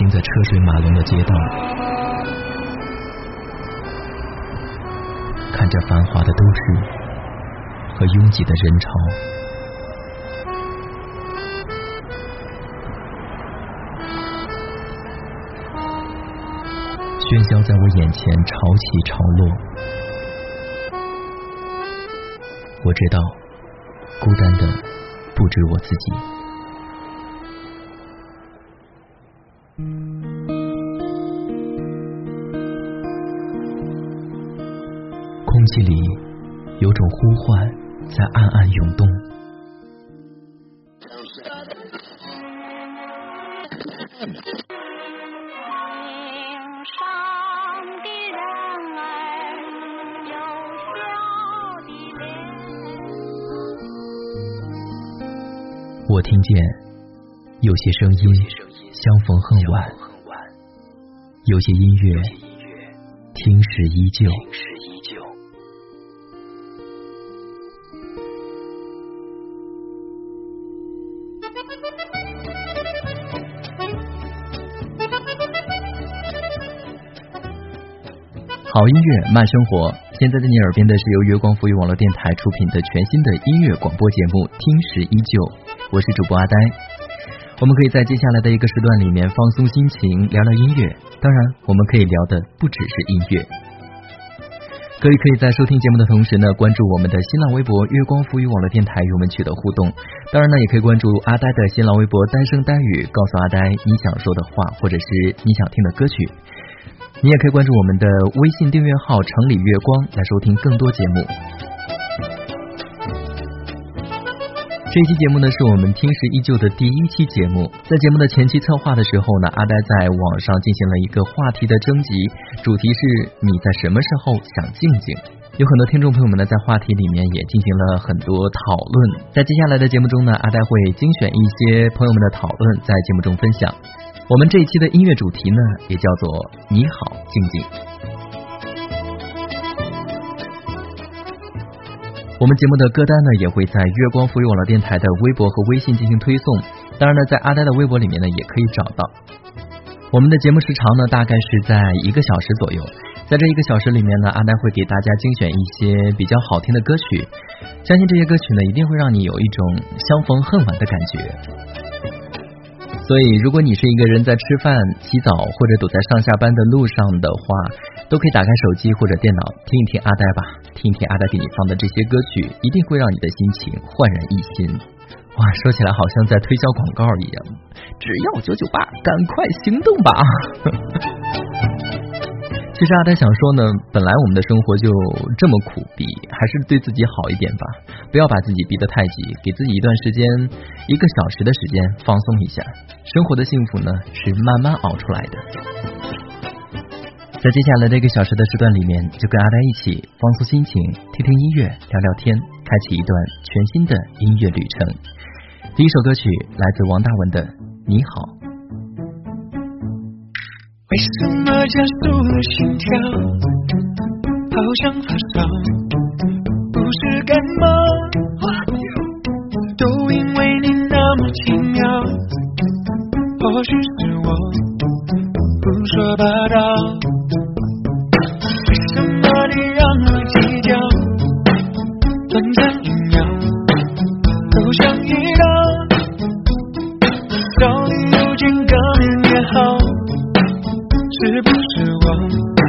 行在车水马龙的街道，看着繁华的都市和拥挤的人潮，喧嚣在我眼前潮起潮落。我知道，孤单的不止我自己。见有些声音相逢恨晚，有些音乐听时依旧。好音乐，慢生活。现在在你耳边的是由月光浮语网络电台出品的全新的音乐广播节目《听时依旧》，我是主播阿呆。我们可以在接下来的一个时段里面放松心情，聊聊音乐。当然，我们可以聊的不只是音乐。各位可以在收听节目的同时呢，关注我们的新浪微博“月光浮语网络电台”，与我们取得互动。当然呢，也可以关注阿呆的新浪微博“单声单语”，告诉阿呆你想说的话，或者是你想听的歌曲。你也可以关注我们的微信订阅号“城里月光”来收听更多节目。这一期节目呢，是我们听时依旧的第一期节目。在节目的前期策划的时候呢，阿呆在网上进行了一个话题的征集，主题是你在什么时候想静静？有很多听众朋友们呢，在话题里面也进行了很多讨论。在接下来的节目中呢，阿呆会精选一些朋友们的讨论，在节目中分享。我们这一期的音乐主题呢，也叫做“你好，静静”。我们节目的歌单呢，也会在月光赋予网络电台的微博和微信进行推送。当然呢，在阿呆的微博里面呢，也可以找到。我们的节目时长呢，大概是在一个小时左右。在这一个小时里面呢，阿呆会给大家精选一些比较好听的歌曲。相信这些歌曲呢，一定会让你有一种相逢恨晚的感觉。所以，如果你是一个人在吃饭、洗澡或者堵在上下班的路上的话，都可以打开手机或者电脑听一听阿呆吧，听一听阿呆给你放的这些歌曲，一定会让你的心情焕然一新。哇，说起来好像在推销广告一样，只要九九八，赶快行动吧！其实阿呆想说呢，本来我们的生活就这么苦逼，还是对自己好一点吧，不要把自己逼得太紧，给自己一段时间，一个小时的时间放松一下。生活的幸福呢，是慢慢熬出来的。在接下来的一个小时的时段里面，就跟阿呆一起放松心情，听听音乐，聊聊天，开启一段全新的音乐旅程。第一首歌曲来自王大文的《你好》。为什么加速了心跳？好像发烧，不是感冒，都因为你那么奇妙。或许是我胡说八道。为什么你让我计较？短暂一秒，都想一刀，到底有几个人也好。是不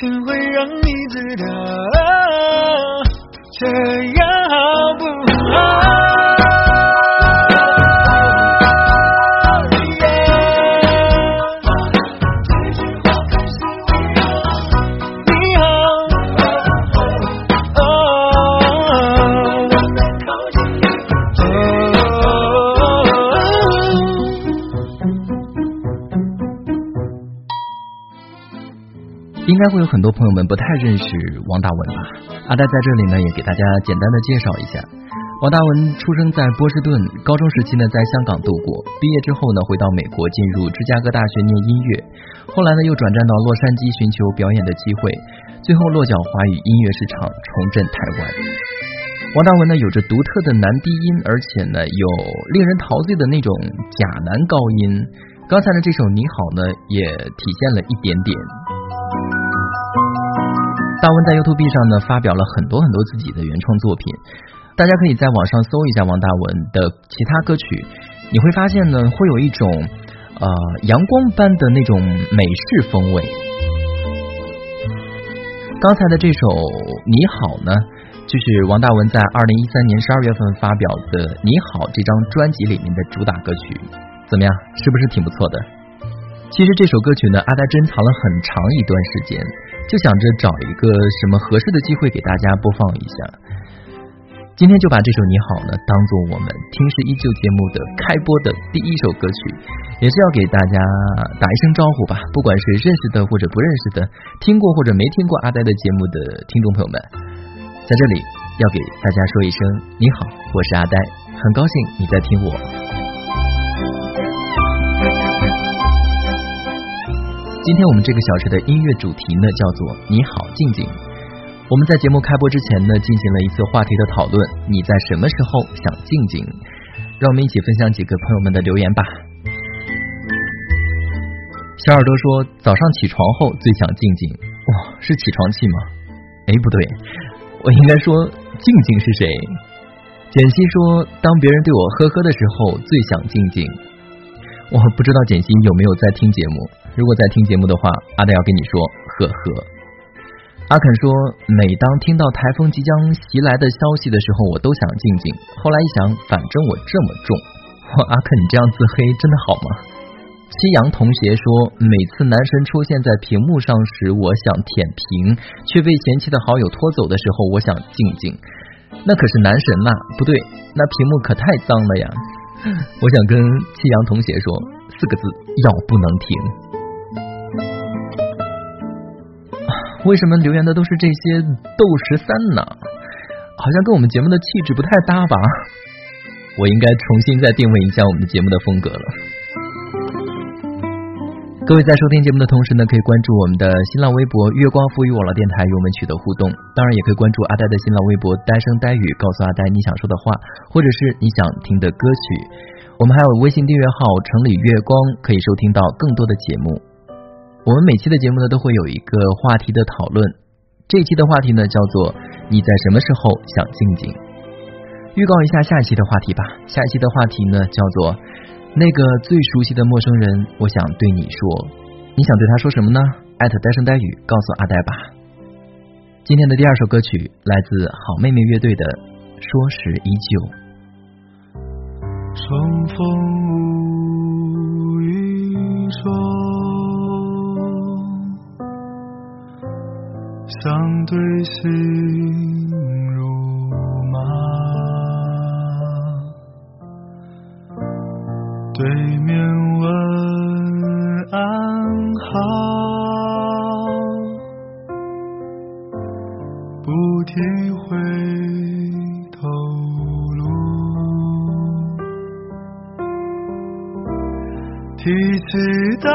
情会让你知道，这样应该会有很多朋友们不太认识王大文吧？阿呆在这里呢，也给大家简单的介绍一下。王大文出生在波士顿，高中时期呢在香港度过，毕业之后呢回到美国，进入芝加哥大学念音乐，后来呢又转战到洛杉矶寻求表演的机会，最后落脚华语音乐市场，重振台湾。王大文呢有着独特的男低音，而且呢有令人陶醉的那种假男高音。刚才的这首《你好》呢也体现了一点点。大文在 YouTube 上呢发表了很多很多自己的原创作品，大家可以在网上搜一下王大文的其他歌曲，你会发现呢会有一种呃阳光般的那种美式风味。刚才的这首《你好》呢，就是王大文在二零一三年十二月份发表的《你好》这张专辑里面的主打歌曲，怎么样？是不是挺不错的？其实这首歌曲呢，阿呆珍藏了很长一段时间，就想着找一个什么合适的机会给大家播放一下。今天就把这首《你好》呢，当做我们听是依旧节目的开播的第一首歌曲，也是要给大家打一声招呼吧。不管是认识的或者不认识的，听过或者没听过阿呆的节目的听众朋友们，在这里要给大家说一声你好，我是阿呆，很高兴你在听我。今天我们这个小时的音乐主题呢，叫做“你好，静静”。我们在节目开播之前呢，进行了一次话题的讨论。你在什么时候想静静？让我们一起分享几个朋友们的留言吧。小耳朵说，早上起床后最想静静。哇，是起床气吗？哎，不对，我应该说静静是谁？简溪说，当别人对我呵呵的时候最想静静。我不知道简心有没有在听节目，如果在听节目的话，阿呆要跟你说呵呵。阿肯说，每当听到台风即将袭来的消息的时候，我都想静静。后来一想，反正我这么重，哇，阿肯你这样自黑真的好吗？七阳同学说，每次男神出现在屏幕上时，我想舔屏，却被嫌弃的好友拖走的时候，我想静静。那可是男神呐，不对，那屏幕可太脏了呀。我想跟七阳同学说四个字：药不能停。为什么留言的都是这些斗十三呢？好像跟我们节目的气质不太搭吧？我应该重新再定位一下我们的节目的风格了。各位在收听节目的同时呢，可以关注我们的新浪微博“月光赋予网络电台”与我们取得互动。当然，也可以关注阿呆的新浪微博“呆声呆语”，告诉阿呆你想说的话，或者是你想听的歌曲。我们还有微信订阅号“城里月光”，可以收听到更多的节目。我们每期的节目呢，都会有一个话题的讨论。这一期的话题呢，叫做“你在什么时候想静静”。预告一下下一期的话题吧。下一期的话题呢，叫做那个最熟悉的陌生人，我想对你说，你想对他说什么呢？艾特呆声呆语，告诉阿呆吧。今天的第二首歌曲来自好妹妹乐队的《说时依旧》。重逢无意中，相对心如对面问安好，不提回头路，提起当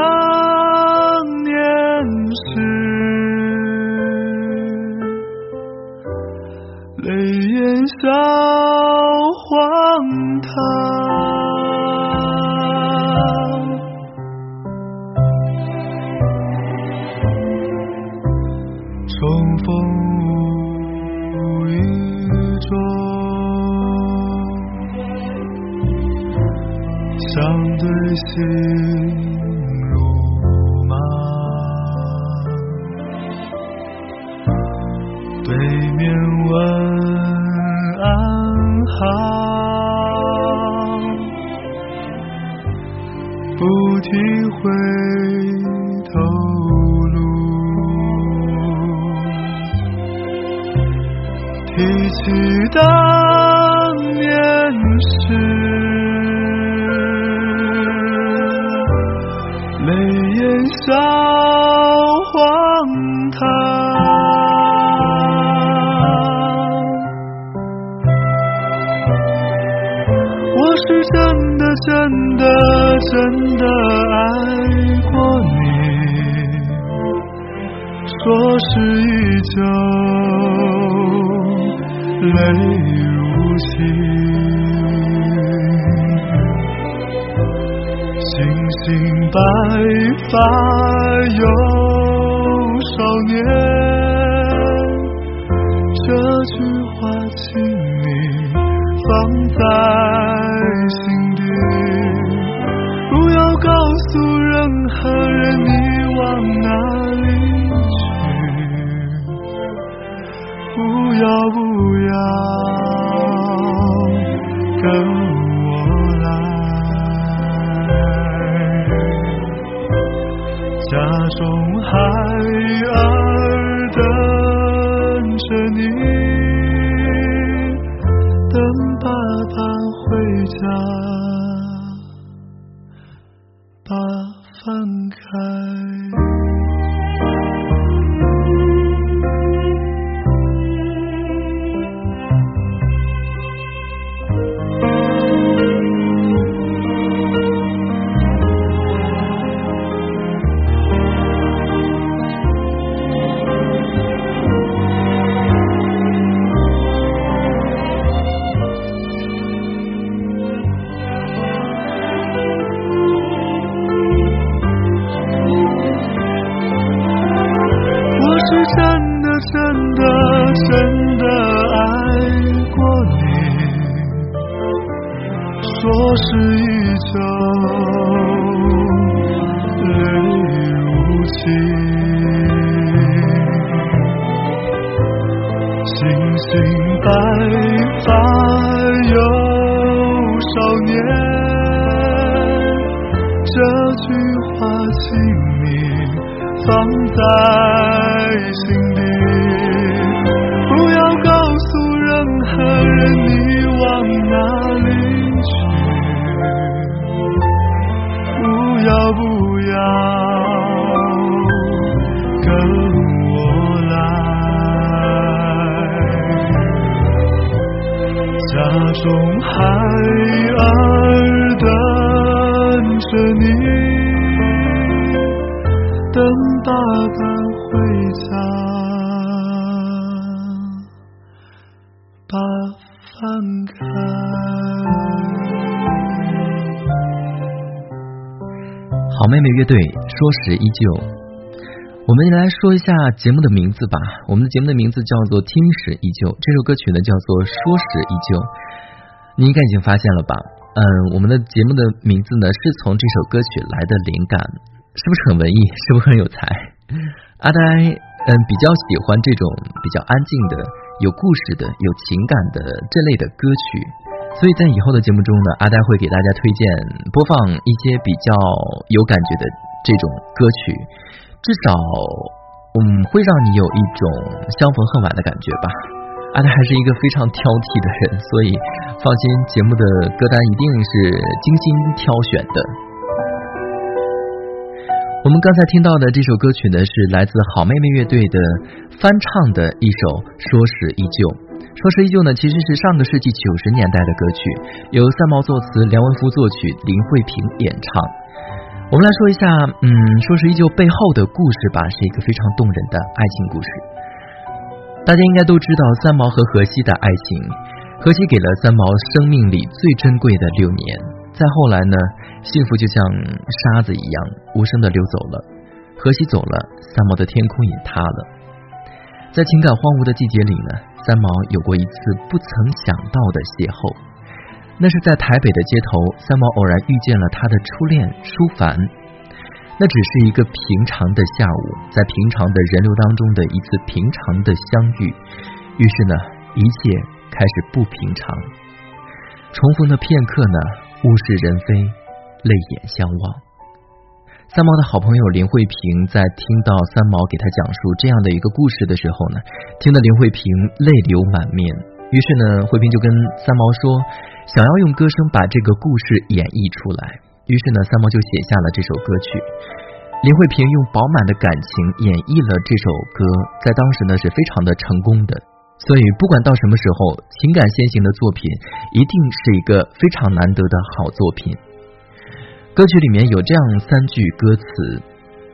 年事，泪眼笑荒唐。泪如新，星星白发有少年，这句话请你放在心底，不要告诉任何人你往哪里去，不要不中海岸等着你，等爸爸回家好妹妹乐队，说时依旧。我们来说一下节目的名字吧。我们的节目的名字叫做《听时依旧》，这首歌曲呢叫做《说时依旧》。你应该已经发现了吧？嗯，我们的节目的名字呢是从这首歌曲来的灵感，是不是很文艺？是不是很有才？阿呆，嗯，比较喜欢这种比较安静的、有故事的、有情感的这类的歌曲，所以在以后的节目中呢，阿呆会给大家推荐播放一些比较有感觉的这种歌曲，至少，嗯，会让你有一种相逢恨晚的感觉吧。阿呆还是一个非常挑剔的人，所以放心，节目的歌单一定是精心挑选的。我们刚才听到的这首歌曲呢，是来自好妹妹乐队的翻唱的一首《说是依旧》。说是依旧呢，其实是上个世纪九十年代的歌曲，由三毛作词，梁文福作曲，林慧萍演唱。我们来说一下，嗯，《说是依旧》背后的故事吧，是一个非常动人的爱情故事。大家应该都知道三毛和荷西的爱情，荷西给了三毛生命里最珍贵的六年。再后来呢，幸福就像沙子一样无声的流走了。荷西走了，三毛的天空也塌了。在情感荒芜的季节里呢，三毛有过一次不曾想到的邂逅，那是在台北的街头，三毛偶然遇见了他的初恋舒凡。那只是一个平常的下午，在平常的人流当中的一次平常的相遇，于是呢，一切开始不平常。重逢的片刻呢，物是人非，泪眼相望。三毛的好朋友林慧萍在听到三毛给他讲述这样的一个故事的时候呢，听得林慧萍泪流满面。于是呢，慧萍就跟三毛说，想要用歌声把这个故事演绎出来。于是呢，三毛就写下了这首歌曲。林慧萍用饱满的感情演绎了这首歌，在当时呢是非常的成功的。所以不管到什么时候，情感先行的作品一定是一个非常难得的好作品。歌曲里面有这样三句歌词：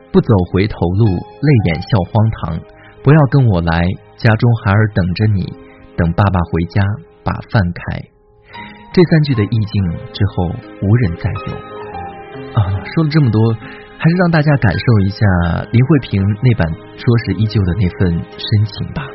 不走回头路，泪眼笑荒唐；不要跟我来，家中孩儿等着你，等爸爸回家把饭开。这三句的意境之后，无人再有。啊，说了这么多，还是让大家感受一下林慧萍那版《说是依旧》的那份深情吧。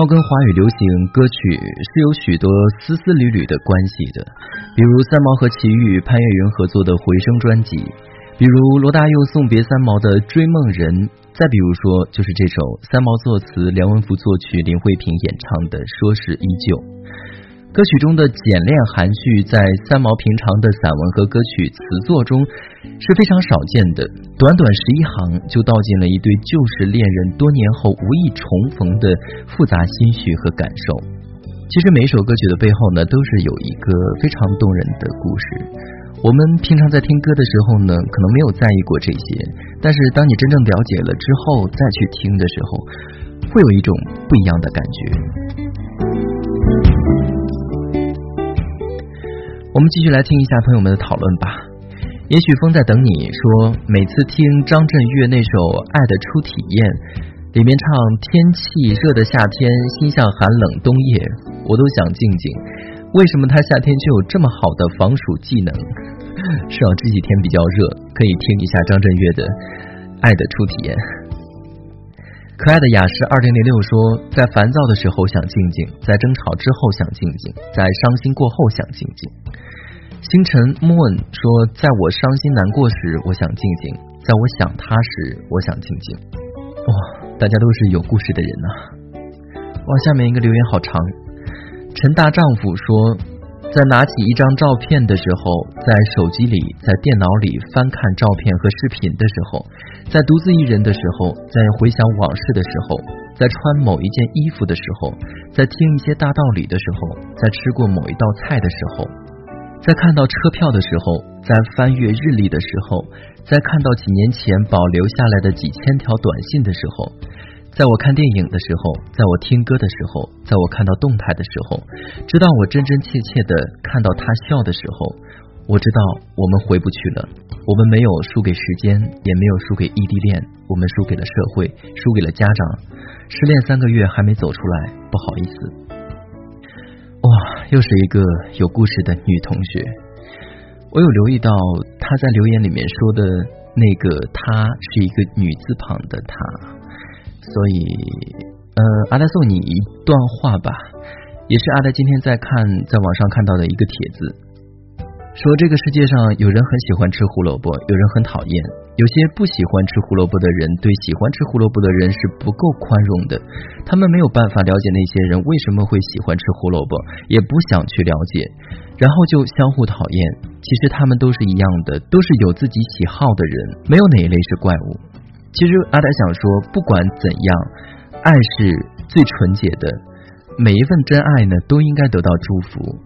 猫跟华语流行歌曲是有许多丝丝缕缕的关系的，比如三毛和齐豫、潘越云合作的《回声》专辑，比如罗大佑送别三毛的《追梦人》，再比如说就是这首三毛作词、梁文福作曲、林慧萍演唱的《说是依旧》。歌曲中的简练含蓄，在三毛平常的散文和歌曲词作中是非常少见的。短短十一行就道尽了一对旧时恋人多年后无意重逢的复杂心绪和感受。其实每一首歌曲的背后呢，都是有一个非常动人的故事。我们平常在听歌的时候呢，可能没有在意过这些，但是当你真正了解了之后再去听的时候，会有一种不一样的感觉。我们继续来听一下朋友们的讨论吧。也许风在等你说，每次听张震岳那首《爱的初体验》，里面唱天气热的夏天，心像寒冷冬夜，我都想静静。为什么他夏天就有这么好的防暑技能？是啊，这几天比较热，可以听一下张震岳的《爱的初体验》。可爱的雅诗二零零六说，在烦躁的时候想静静，在争吵之后想静静，在伤心过后想静静。清晨 moon 说，在我伤心难过时我想静静，在我想他时我想静静。哇，大家都是有故事的人呐！哇，下面一个留言好长。陈大丈夫说。在拿起一张照片的时候，在手机里、在电脑里翻看照片和视频的时候，在独自一人的时候，在回想往事的时候，在穿某一件衣服的时候，在听一些大道理的时候，在吃过某一道菜的时候，在看到车票的时候，在翻阅日历的时候，在看到几年前保留下来的几千条短信的时候。在我看电影的时候，在我听歌的时候，在我看到动态的时候，直到我真真切切的看到他笑的时候，我知道我们回不去了。我们没有输给时间，也没有输给异地恋，我们输给了社会，输给了家长。失恋三个月还没走出来，不好意思。哇，又是一个有故事的女同学。我有留意到她在留言里面说的那个“她”是一个女字旁的“她”。所以，呃，阿呆送你一段话吧，也是阿呆今天在看，在网上看到的一个帖子，说这个世界上有人很喜欢吃胡萝卜，有人很讨厌，有些不喜欢吃胡萝卜的人对喜欢吃胡萝卜的人是不够宽容的，他们没有办法了解那些人为什么会喜欢吃胡萝卜，也不想去了解，然后就相互讨厌。其实他们都是一样的，都是有自己喜好的人，没有哪一类是怪物。其实阿呆想说，不管怎样，爱是最纯洁的，每一份真爱呢，都应该得到祝福。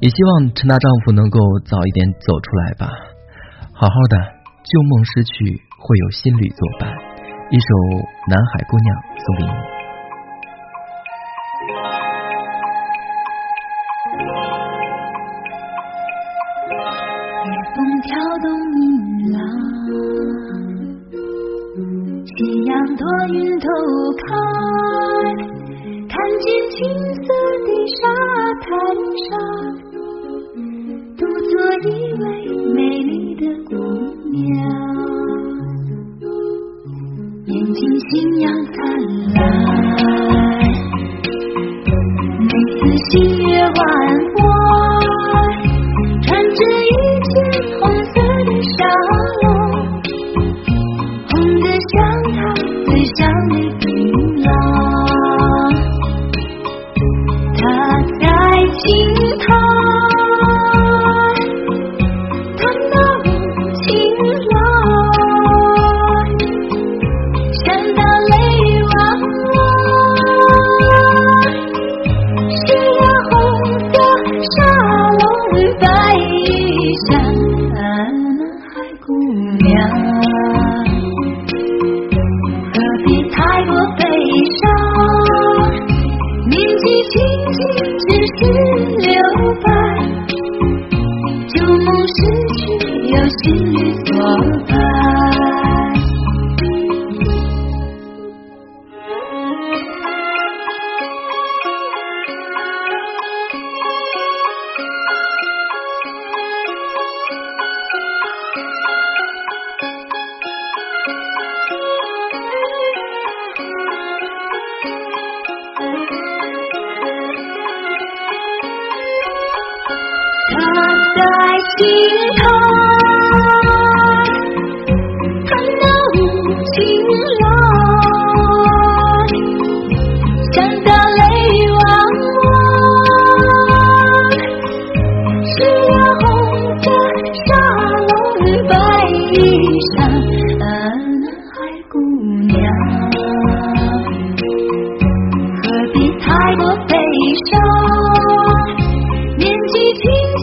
也希望陈大丈夫能够早一点走出来吧，好好的，旧梦失去会有新侣作伴。一首《南海姑娘》送给你。风挑动银浪。朵云透开，看见青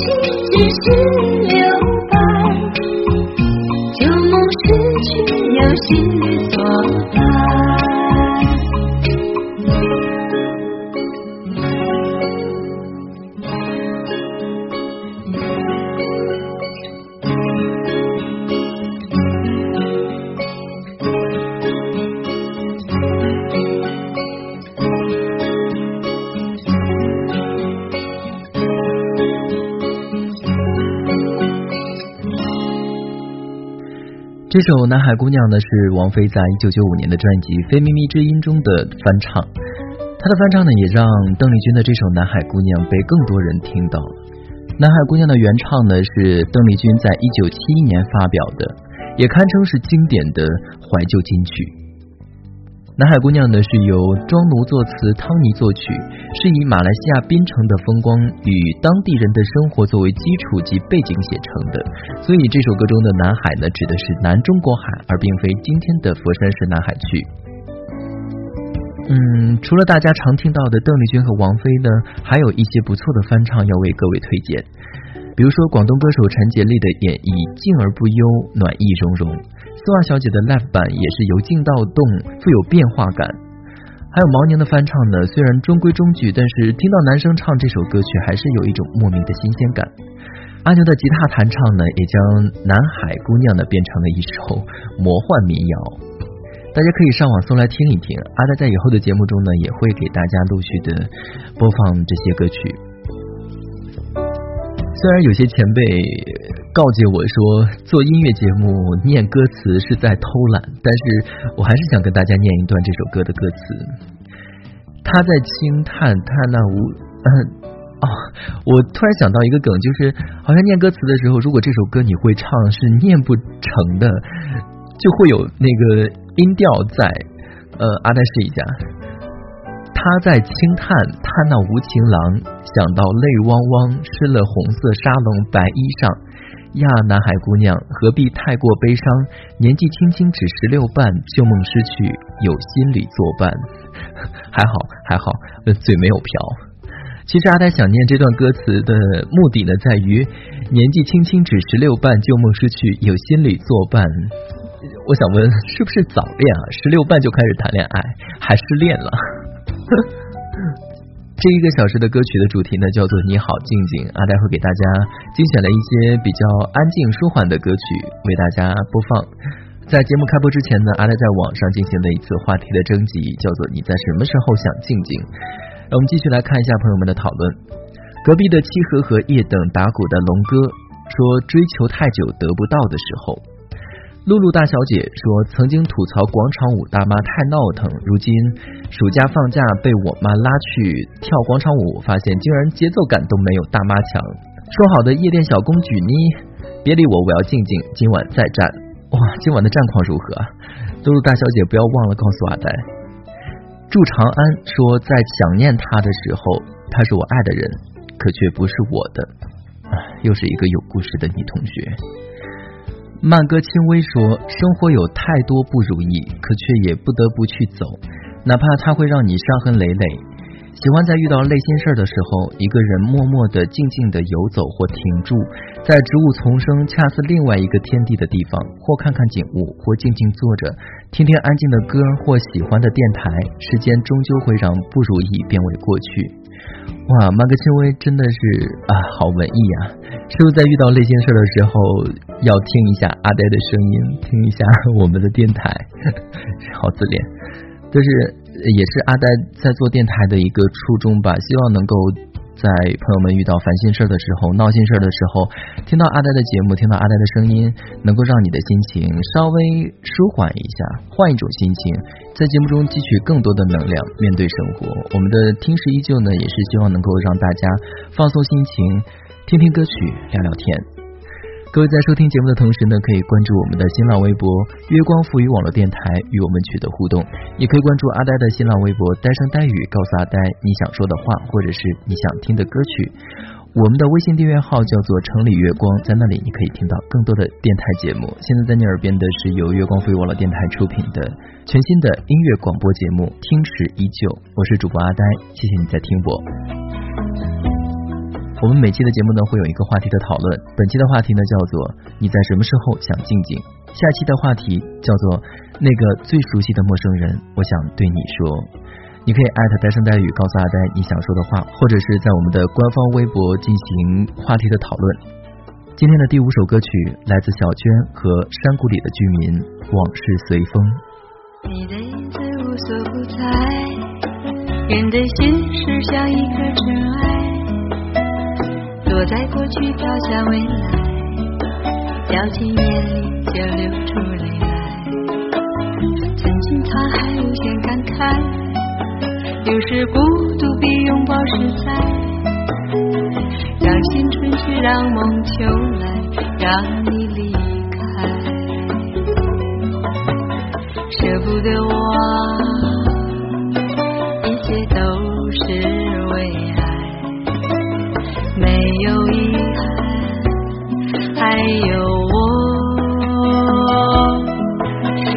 Jesus. 这首《南海姑娘》呢，是王菲在一九九五年的专辑《非秘密之音》中的翻唱。她的翻唱呢，也让邓丽君的这首《南海姑娘》被更多人听到。《南海姑娘》的原唱呢，是邓丽君在一九七一年发表的，也堪称是经典的怀旧金曲。南海姑娘呢是由庄奴作词，汤尼作曲，是以马来西亚槟城的风光与当地人的生活作为基础及背景写成的，所以这首歌中的南海呢指的是南中国海，而并非今天的佛山市南海区。嗯，除了大家常听到的邓丽君和王菲呢，还有一些不错的翻唱要为各位推荐，比如说广东歌手陈洁丽的演绎《静而不忧，暖意融融》。丝袜小姐的 live 版也是由静到动，富有变化感。还有毛宁的翻唱呢，虽然中规中矩，但是听到男生唱这首歌曲，还是有一种莫名的新鲜感。阿牛的吉他弹唱呢，也将《南海姑娘》呢变成了一首魔幻民谣。大家可以上网搜来听一听。阿呆在以后的节目中呢，也会给大家陆续的播放这些歌曲。虽然有些前辈告诫我说做音乐节目念歌词是在偷懒，但是我还是想跟大家念一段这首歌的歌词。他在轻叹他那无嗯哦，我突然想到一个梗，就是好像念歌词的时候，如果这首歌你会唱是念不成的，就会有那个音调在。呃，阿呆试一下。他在轻叹他那无情郎，想到泪汪汪，湿了红色纱笼白衣裳。呀，南海姑娘，何必太过悲伤？年纪轻轻只十六半，旧梦失去，有心里作伴。还好还好，嘴没有瓢。其实阿呆想念这段歌词的目的呢，在于年纪轻轻只十六半，旧梦失去，有心里作伴。我想问，是不是早恋啊？十六半就开始谈恋爱，还失恋了？这一个小时的歌曲的主题呢，叫做“你好，静静”。阿呆会给大家精选了一些比较安静舒缓的歌曲，为大家播放。在节目开播之前呢，阿呆在网上进行了一次话题的征集，叫做“你在什么时候想静静”。让我们继续来看一下朋友们的讨论。隔壁的七和和夜等打鼓的龙哥说：“追求太久得不到的时候。”露露大小姐说：“曾经吐槽广场舞大妈太闹腾，如今暑假放假被我妈拉去跳广场舞，发现竟然节奏感都没有大妈强。说好的夜店小公举呢？别理我，我要静静。今晚再战。哇，今晚的战况如何？露露大小姐不要忘了告诉阿呆。祝长安说，在想念他的时候，他是我爱的人，可却不是我的。又是一个有故事的女同学。”慢歌轻微说：“生活有太多不如意，可却也不得不去走，哪怕它会让你伤痕累累。喜欢在遇到累心事的时候，一个人默默的、静静的游走或停住，在植物丛生、恰似另外一个天地的地方，或看看景物，或静静坐着，听听安静的歌，或喜欢的电台。时间终究会让不如意变为过去。”哇，马格轻微真的是啊，好文艺啊！是不是在遇到累心事的时候要听一下阿呆的声音，听一下我们的电台？好自恋，就是也是阿呆在做电台的一个初衷吧，希望能够。在朋友们遇到烦心事的时候、闹心事的时候，听到阿呆的节目，听到阿呆的声音，能够让你的心情稍微舒缓一下，换一种心情，在节目中汲取更多的能量，面对生活。我们的听时依旧呢，也是希望能够让大家放松心情，听听歌曲，聊聊天。各位在收听节目的同时呢，可以关注我们的新浪微博“月光赋予网络电台”，与我们取得互动。也可以关注阿呆的新浪微博“呆声呆语”，告诉阿呆你想说的话，或者是你想听的歌曲。我们的微信订阅号叫做“城里月光”，在那里你可以听到更多的电台节目。现在在你耳边的是由月光赋予网络电台出品的全新的音乐广播节目《听时依旧》，我是主播阿呆，谢谢你在听我。我们每期的节目呢会有一个话题的讨论，本期的话题呢叫做你在什么时候想静静？下期的话题叫做那个最熟悉的陌生人，我想对你说。你可以艾特呆声呆语告诉阿呆你想说的话，或者是在我们的官方微博进行话题的讨论。今天的第五首歌曲来自小娟和山谷里的居民，往事随风。你的影子无所不在，人的心事像一颗尘埃。落在过去，飘向未来，掉进眼里就流出泪来。曾经沧海无限感慨，有时孤独比拥抱实在。让青春去，让梦秋来，让你离开，舍不得忘，一切都是有遗憾，还有我，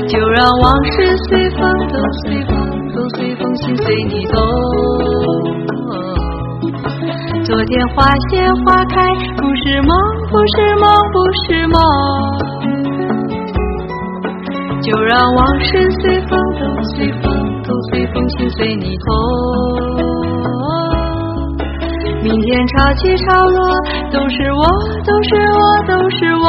就让往事随风，都随风，都随风，心随你动。昨天花谢花开，不是梦，不是梦，不是梦。就让往事随风，都随风，都随风，心随你动。明天潮起潮落，都是我，都是我，都是我。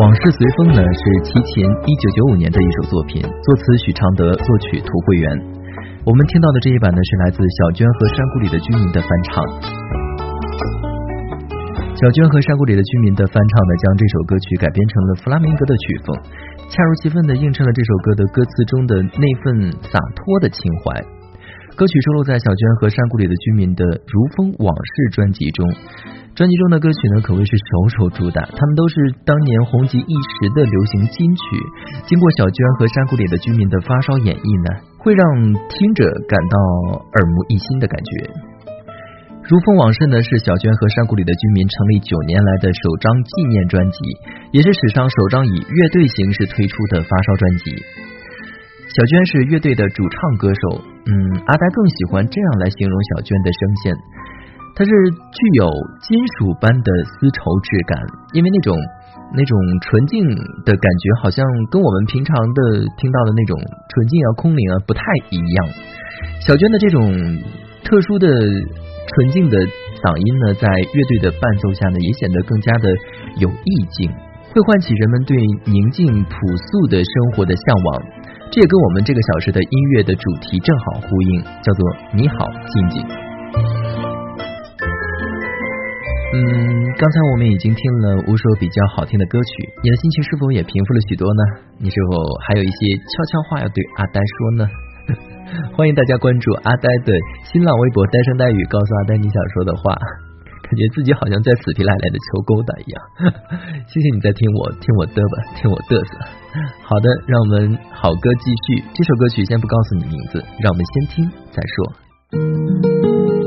往事随风呢，是齐秦一九九五年的一首作品，作词许常德，作曲涂慧源。我们听到的这一版呢，是来自小娟和山谷里的居民的翻唱。小娟和山谷里的居民的翻唱呢，将这首歌曲改编成了弗拉明戈的曲风，恰如其分的映衬了这首歌的歌词中的那份洒脱的情怀。歌曲收录在小娟和山谷里的居民的《如风往事》专辑中。专辑中的歌曲呢，可谓是首首主打，他们都是当年红极一时的流行金曲。经过小娟和山谷里的居民的发烧演绎呢。会让听者感到耳目一新的感觉。如风往事呢，是小娟和山谷里的居民成立九年来的首张纪念专辑，也是史上首张以乐队形式推出的发烧专辑。小娟是乐队的主唱歌手，嗯，阿呆更喜欢这样来形容小娟的声线，它是具有金属般的丝绸质感，因为那种。那种纯净的感觉，好像跟我们平常的听到的那种纯净啊、空灵啊不太一样。小娟的这种特殊的纯净的嗓音呢，在乐队的伴奏下呢，也显得更加的有意境，会唤起人们对宁静朴素的生活的向往。这也跟我们这个小时的音乐的主题正好呼应，叫做“你好，静静”。嗯，刚才我们已经听了无数比较好听的歌曲，你的心情是否也平复了许多呢？你是否还有一些悄悄话要对阿呆说呢？欢迎大家关注阿呆的新浪微博“呆声呆语”，告诉阿呆你想说的话。感觉自己好像在死皮赖赖的求勾搭一样。谢谢你在听我听我嘚吧，听我嘚瑟。好的，让我们好歌继续。这首歌曲先不告诉你名字，让我们先听再说。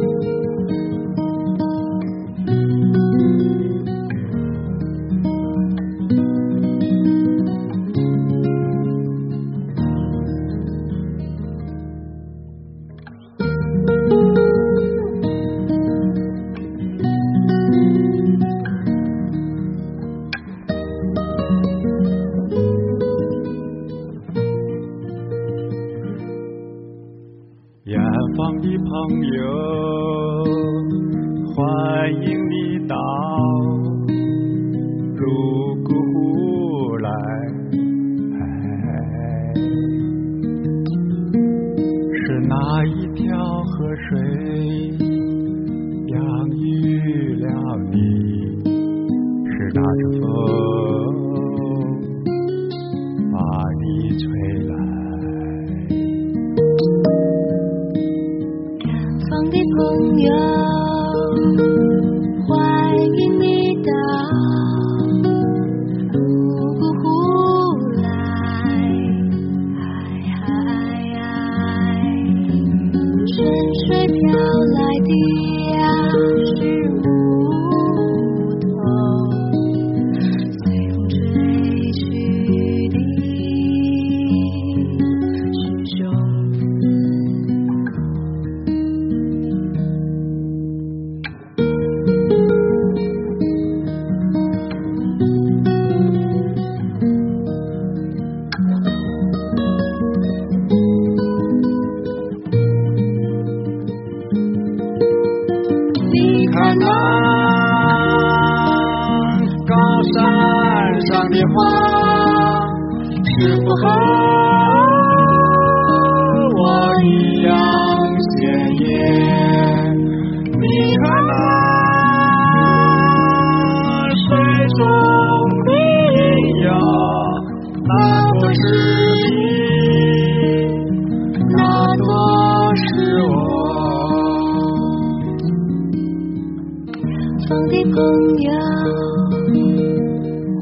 远方的朋友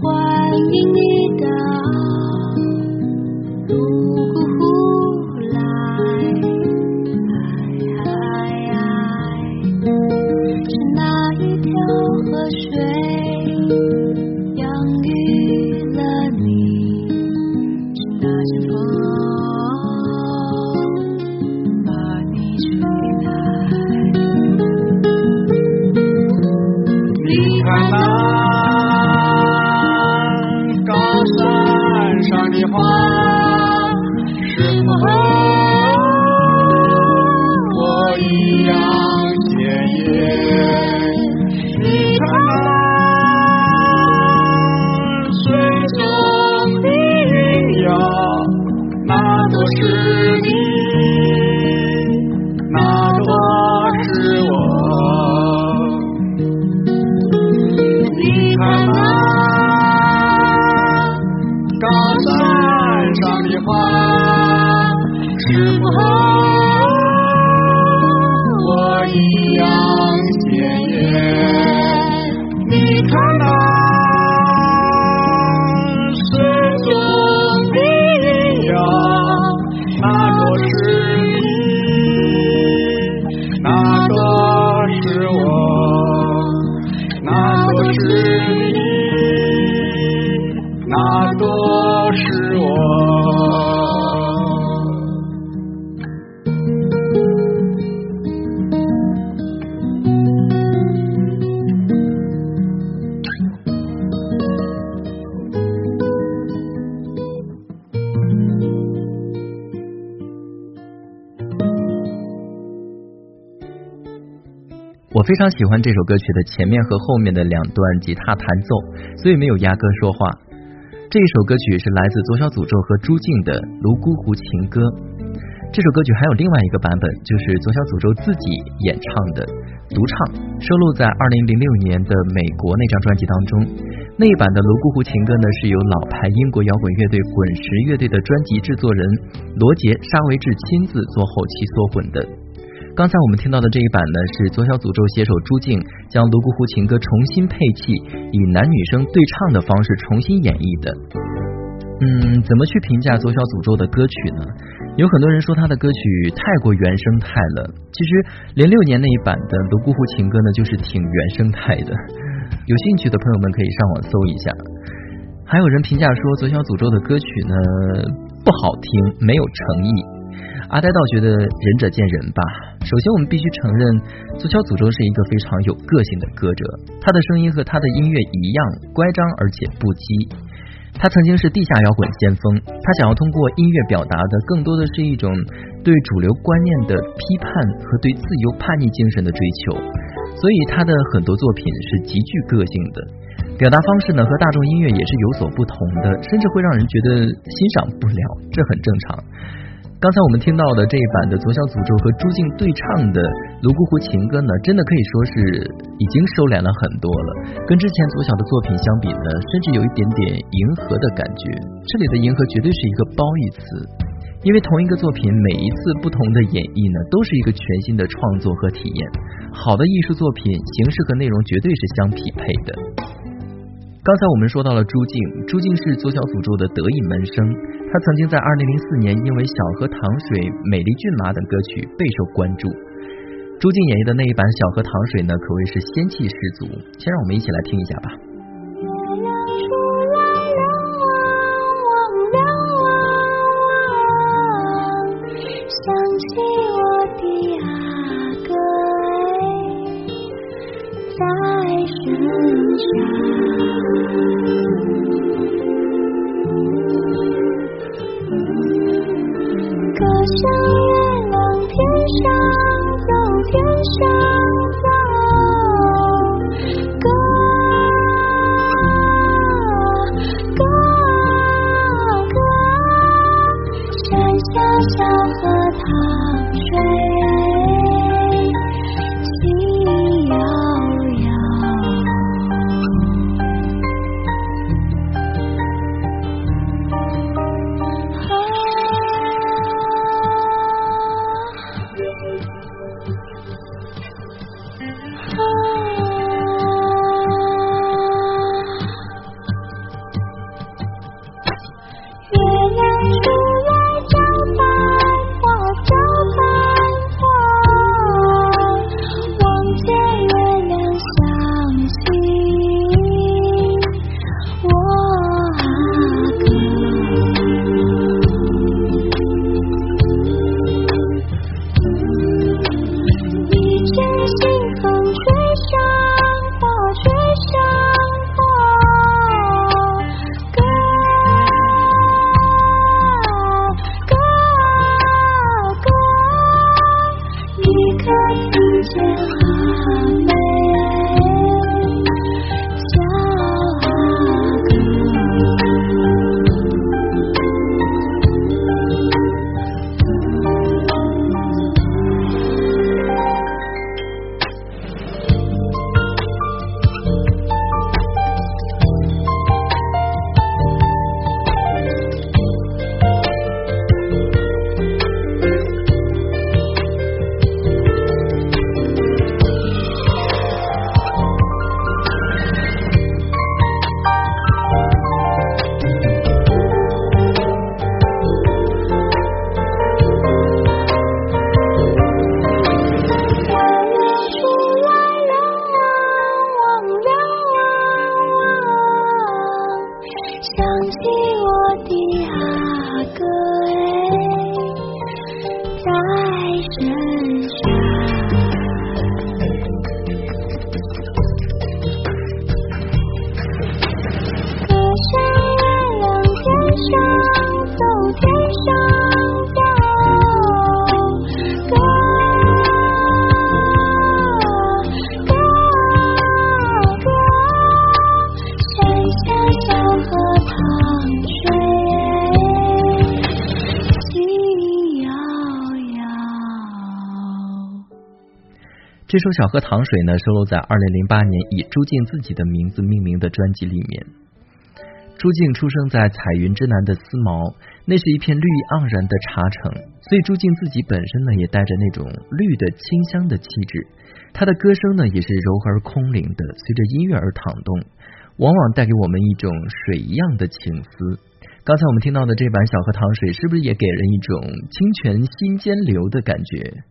欢迎你到非常喜欢这首歌曲的前面和后面的两段吉他弹奏，所以没有压歌说话。这一首歌曲是来自左小诅咒和朱静的《泸沽湖情歌》。这首歌曲还有另外一个版本，就是左小诅咒自己演唱的独唱，收录在二零零六年的美国那张专辑当中。那一版的《泸沽湖情歌》呢，是由老牌英国摇滚乐队滚石乐队的专辑制作人罗杰沙维治亲自做后期缩混的。刚才我们听到的这一版呢，是左小诅咒携手朱静将《泸沽湖情歌》重新配器，以男女生对唱的方式重新演绎的。嗯，怎么去评价左小诅咒的歌曲呢？有很多人说他的歌曲太过原生态了。其实零六年那一版的《泸沽湖情歌》呢，就是挺原生态的。有兴趣的朋友们可以上网搜一下。还有人评价说左小诅咒的歌曲呢不好听，没有诚意。阿呆倒觉得仁者见仁吧。首先，我们必须承认足球诅咒是一个非常有个性的歌者，他的声音和他的音乐一样乖张而且不羁。他曾经是地下摇滚先锋，他想要通过音乐表达的更多的是一种对主流观念的批判和对自由叛逆精神的追求，所以他的很多作品是极具个性的，表达方式呢和大众音乐也是有所不同的，甚至会让人觉得欣赏不了，这很正常。刚才我们听到的这一版的左小诅咒和朱静对唱的《泸沽湖情歌》呢，真的可以说是已经收敛了很多了。跟之前左小的作品相比呢，甚至有一点点迎合的感觉。这里的迎合绝对是一个褒义词，因为同一个作品每一次不同的演绎呢，都是一个全新的创作和体验。好的艺术作品，形式和内容绝对是相匹配的。刚才我们说到了朱静，朱静是左小诅咒的得意门生，他曾经在二零零四年因为《小河淌水》《美丽骏马》等歌曲备受关注。朱静演绎的那一版《小河淌水》呢，可谓是仙气十足。先让我们一起来听一下吧。这首《小河淌水》呢，收录在二零零八年以朱静自己的名字命名的专辑里面。朱静出生在彩云之南的思茅，那是一片绿意盎然的茶城，所以朱静自己本身呢，也带着那种绿的清香的气质。她的歌声呢，也是柔和而空灵的，随着音乐而淌动，往往带给我们一种水一样的情思。刚才我们听到的这版《小河淌水》，是不是也给人一种清泉心间流的感觉？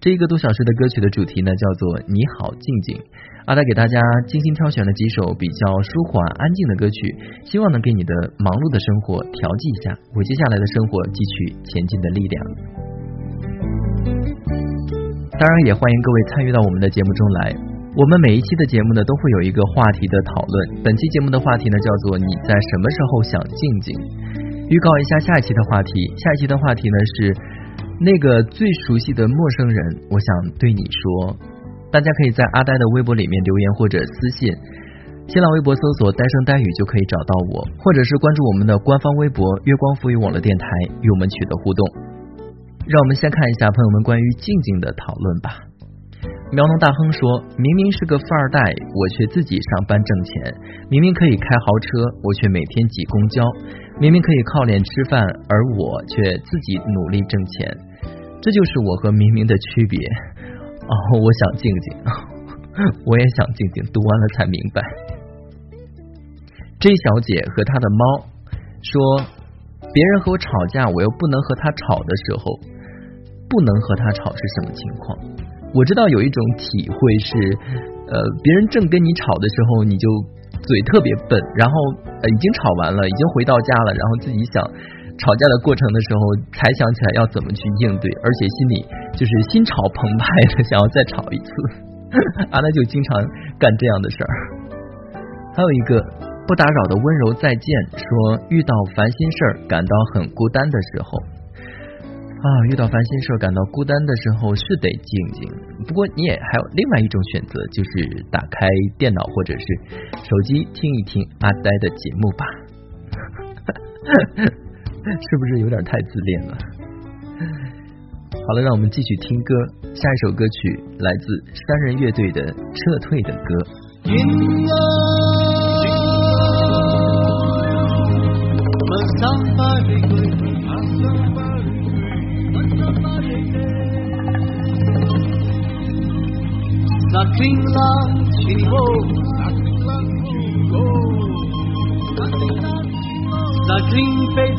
这一个多小时的歌曲的主题呢，叫做《你好，静静》。阿呆给大家精心挑选了几首比较舒缓、安静的歌曲，希望能给你的忙碌的生活调剂一下，为接下来的生活汲取前进的力量。当然，也欢迎各位参与到我们的节目中来。我们每一期的节目呢，都会有一个话题的讨论。本期节目的话题呢，叫做“你在什么时候想静静”。预告一下下一期的话题，下一期的话题呢是。那个最熟悉的陌生人，我想对你说，大家可以在阿呆的微博里面留言或者私信，新浪微博搜索“呆声呆语”就可以找到我，或者是关注我们的官方微博“月光浮语网络电台”与我们取得互动。让我们先看一下朋友们关于静静的讨论吧。苗农大亨说：“明明是个富二代，我却自己上班挣钱；明明可以开豪车，我却每天挤公交；明明可以靠脸吃饭，而我却自己努力挣钱。”这就是我和明明的区别哦，我想静静，我也想静静，读完了才明白。J 小姐和她的猫说：“别人和我吵架，我又不能和他吵的时候，不能和他吵是什么情况？”我知道有一种体会是，呃，别人正跟你吵的时候，你就嘴特别笨，然后已经吵完了，已经回到家了，然后自己想。吵架的过程的时候，才想起来要怎么去应对，而且心里就是心潮澎湃的，想要再吵一次。阿呆就经常干这样的事儿。还有一个不打扰的温柔再见，说遇到烦心事儿感到很孤单的时候啊，遇到烦心事儿感到孤单的时候是得静静。不过你也还有另外一种选择，就是打开电脑或者是手机听一听阿呆的节目吧。是不是有点太自恋了？好了，让我们继续听歌。下一首歌曲来自三人乐队的《撤退的歌》。Daar klinkt het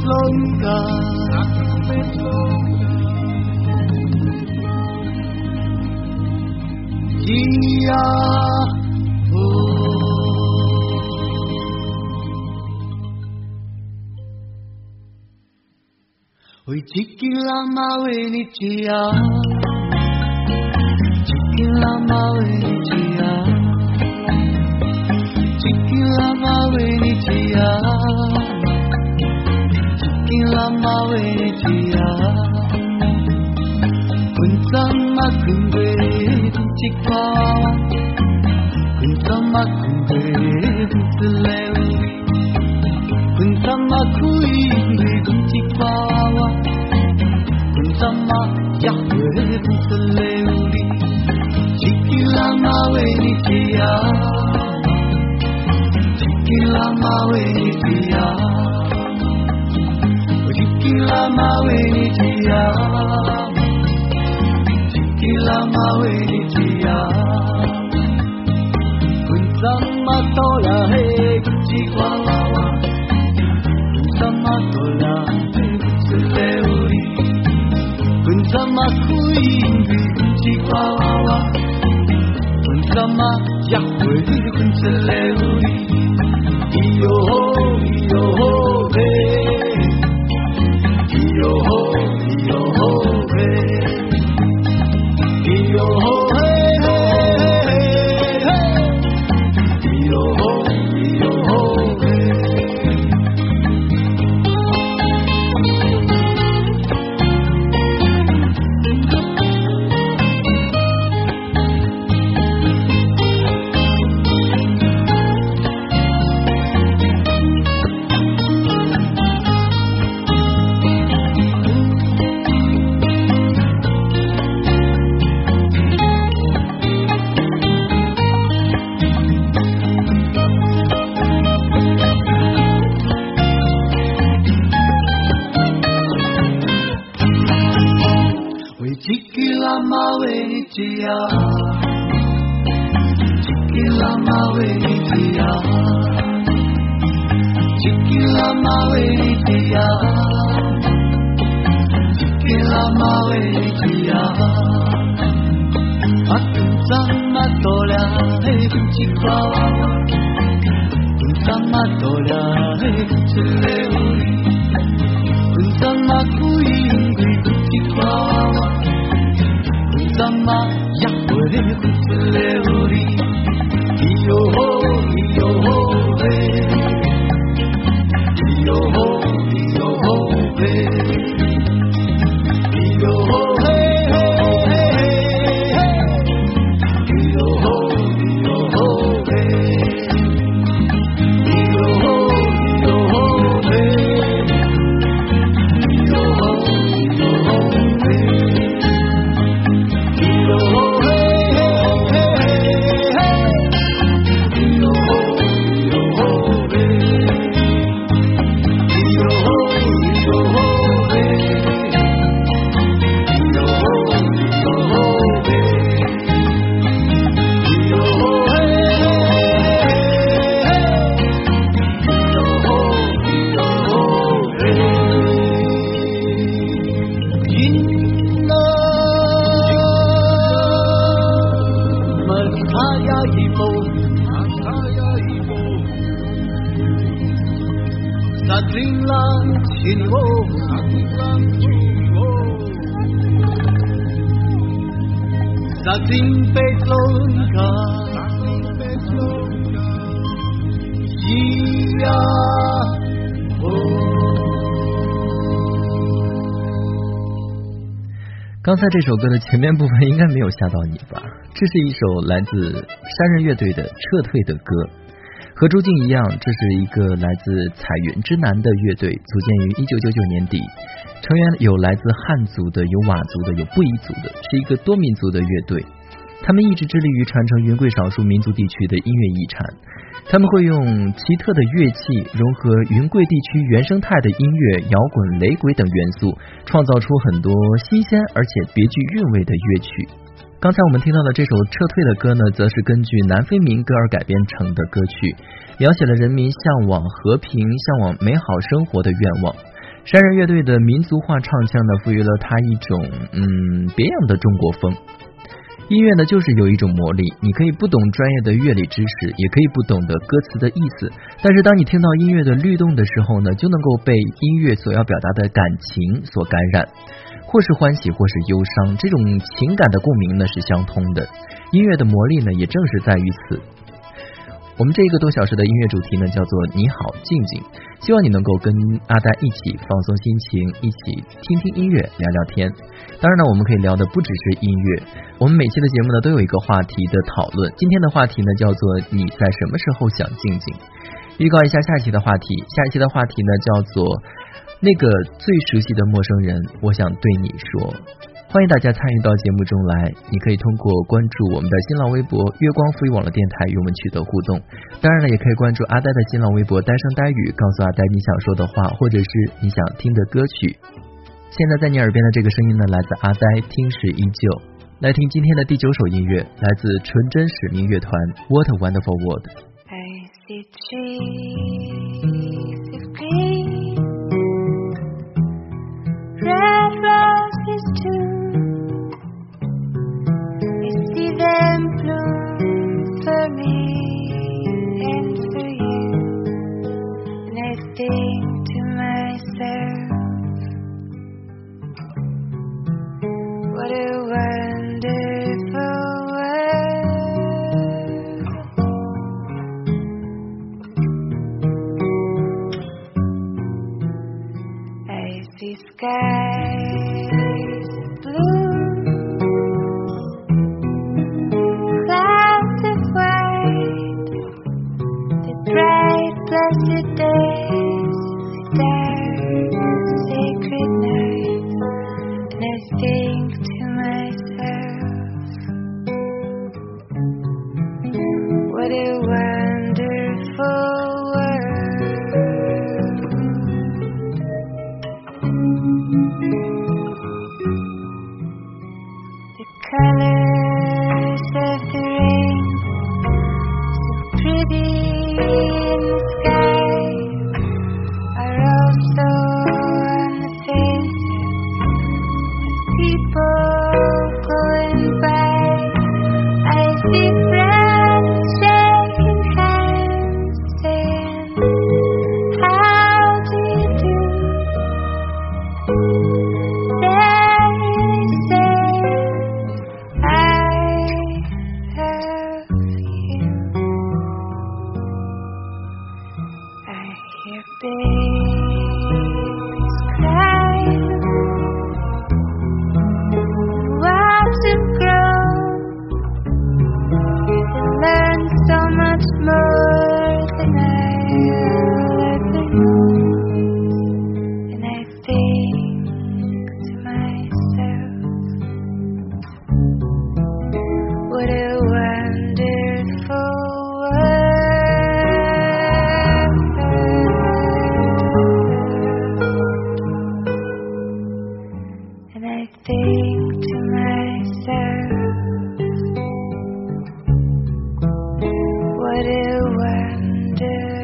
chỉ Dia. Oi chiquila maue ni chia. Chiquila maue ni chia. 滚怎么滚地滚一挂，滚山啊滚地滚出来，滚山啊开地滚一挂，滚山啊呀滚出来，青格拉你解压，青格拉玛为你解压。kila mawe nitia kila mawe nitia kunsama tola he kuchikwa lawa kunsama tola teuri kunsama kuingi kuchikwa lawa kunsama yakwe kunseleuri iyo 几匹狼马为你几呀几匹狼马为你几呀几匹狼马为你几呀几匹狼马为你几呀啊跟上马多了嘿不一怪啊跟上多走了嘿不奇怪啊跟上马哭一 sama yang beri kuseluri Iyo ho, iyo ho, hey. 刚才这首歌的前面部分应该没有吓到你吧？这是一首来自山人乐队的撤退的歌。和朱静一样，这是一个来自彩云之南的乐队，组建于一九九九年底，成员有来自汉族的，有佤族的，有布依族的，是一个多民族的乐队。他们一直致力于传承云贵少数民族地区的音乐遗产。他们会用奇特的乐器融合云贵地区原生态的音乐、摇滚、雷鬼等元素，创造出很多新鲜而且别具韵味的乐曲。刚才我们听到的这首《撤退》的歌呢，则是根据南非民歌而改编成的歌曲，描写了人民向往和平、向往美好生活的愿望。山人乐队的民族化唱腔呢，赋予了它一种嗯别样的中国风。音乐呢，就是有一种魔力，你可以不懂专业的乐理知识，也可以不懂得歌词的意思，但是当你听到音乐的律动的时候呢，就能够被音乐所要表达的感情所感染，或是欢喜，或是忧伤，这种情感的共鸣呢是相通的。音乐的魔力呢，也正是在于此。我们这一个多小时的音乐主题呢，叫做“你好，静静”，希望你能够跟阿呆一起放松心情，一起听听音乐，聊聊天。当然呢，我们可以聊的不只是音乐，我们每期的节目呢都有一个话题的讨论。今天的话题呢叫做“你在什么时候想静静”。预告一下下一期的话题，下一期的话题呢叫做“那个最熟悉的陌生人，我想对你说”。欢迎大家参与到节目中来，你可以通过关注我们的新浪微博“月光赋予网络电台”与我们取得互动。当然了，也可以关注阿呆的新浪微博“呆声呆语”，告诉阿呆你想说的话，或者是你想听的歌曲。现在在你耳边的这个声音呢，来自阿呆，听时依旧。来听今天的第九首音乐，来自纯真使命乐团《What a Wonderful World》。Them bloom for me and for you, and think to myself, what a wonderful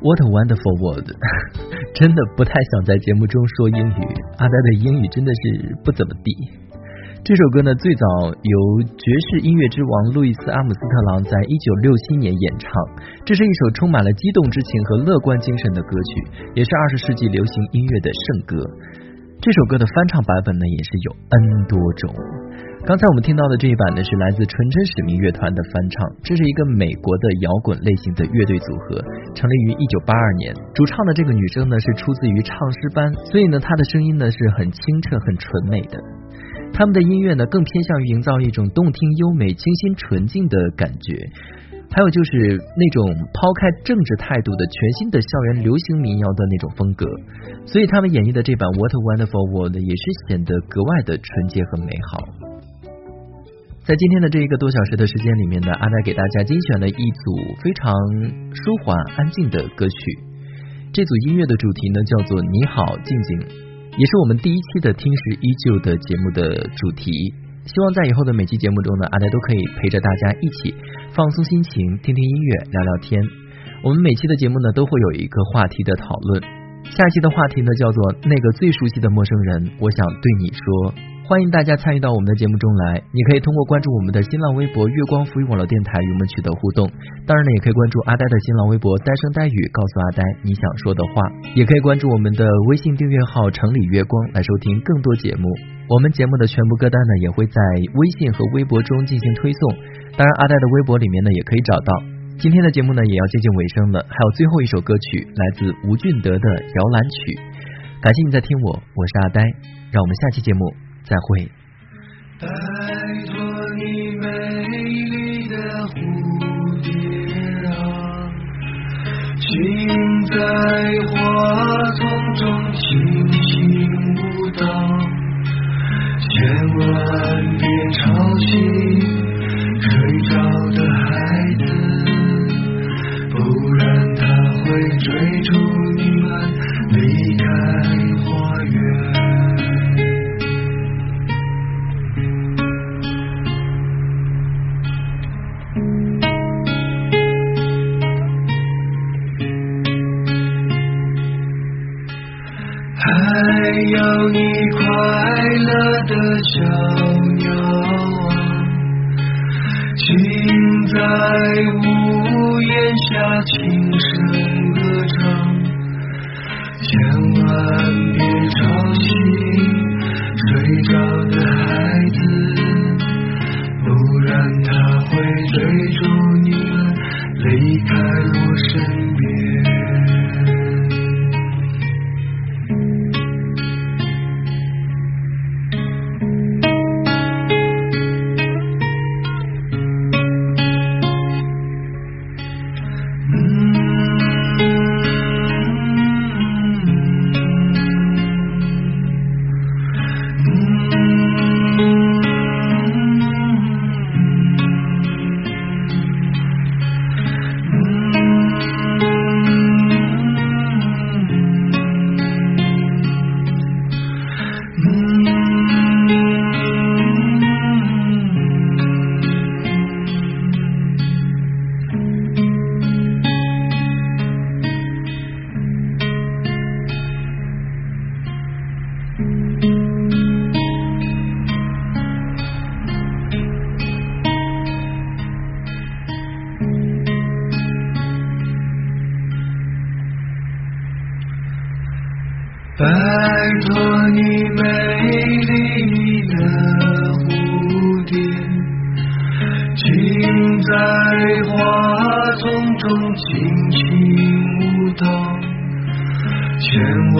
What a wonderful world！真的不太想在节目中说英语，阿呆的英语真的是不怎么地。这首歌呢，最早由爵士音乐之王路易斯·阿姆斯特朗在一九六七年演唱。这是一首充满了激动之情和乐观精神的歌曲，也是二十世纪流行音乐的圣歌。这首歌的翻唱版本呢，也是有 N 多种。刚才我们听到的这一版呢，是来自纯真使命乐团的翻唱。这是一个美国的摇滚类型的乐队组合，成立于一九八二年。主唱的这个女生呢，是出自于唱诗班，所以呢，她的声音呢是很清澈、很纯美的。他们的音乐呢，更偏向于营造一种动听、优美、清新、纯净的感觉。还有就是那种抛开政治态度的全新的校园流行民谣的那种风格，所以他们演绎的这版《What a Wonderful World》也是显得格外的纯洁和美好。在今天的这一个多小时的时间里面呢，阿呆给大家精选了一组非常舒缓、安静的歌曲。这组音乐的主题呢叫做“你好，静静”，也是我们第一期的“听时依旧”的节目的主题。希望在以后的每期节目中呢，阿呆都可以陪着大家一起放松心情，听听音乐，聊聊天。我们每期的节目呢都会有一个话题的讨论。下一期的话题呢叫做“那个最熟悉的陌生人”，我想对你说。欢迎大家参与到我们的节目中来，你可以通过关注我们的新浪微博“月光浮语网络电台”与我们取得互动。当然呢，也可以关注阿呆的新浪微博“呆声呆语”，告诉阿呆你想说的话。也可以关注我们的微信订阅号“城里月光”来收听更多节目。我们节目的全部歌单呢，也会在微信和微博中进行推送。当然，阿呆的微博里面呢，也可以找到。今天的节目呢，也要接近尾声了，还有最后一首歌曲，来自吴俊德的《摇篮曲》。感谢你在听我，我是阿呆，让我们下期节目再会。拜托你，美丽的蝴蝶啊，请在花丛中轻轻舞蹈，千万别吵醒睡着的孩子，不然他会追逐你们离开要你快乐的小鸟啊，请在屋檐下轻声歌唱，千万别吵醒睡着的孩子，不然他会追逐你们离开了你美丽的蝴蝶，请在花丛中轻轻舞蹈，千万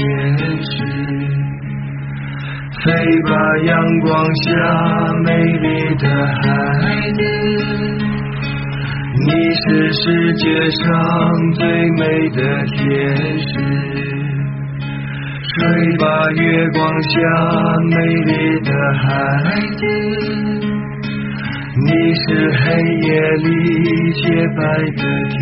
天使。飞吧，阳光下美丽的孩子，你是世界上最美的天使。睡吧，月光下美丽的孩子，你是黑夜里洁白的天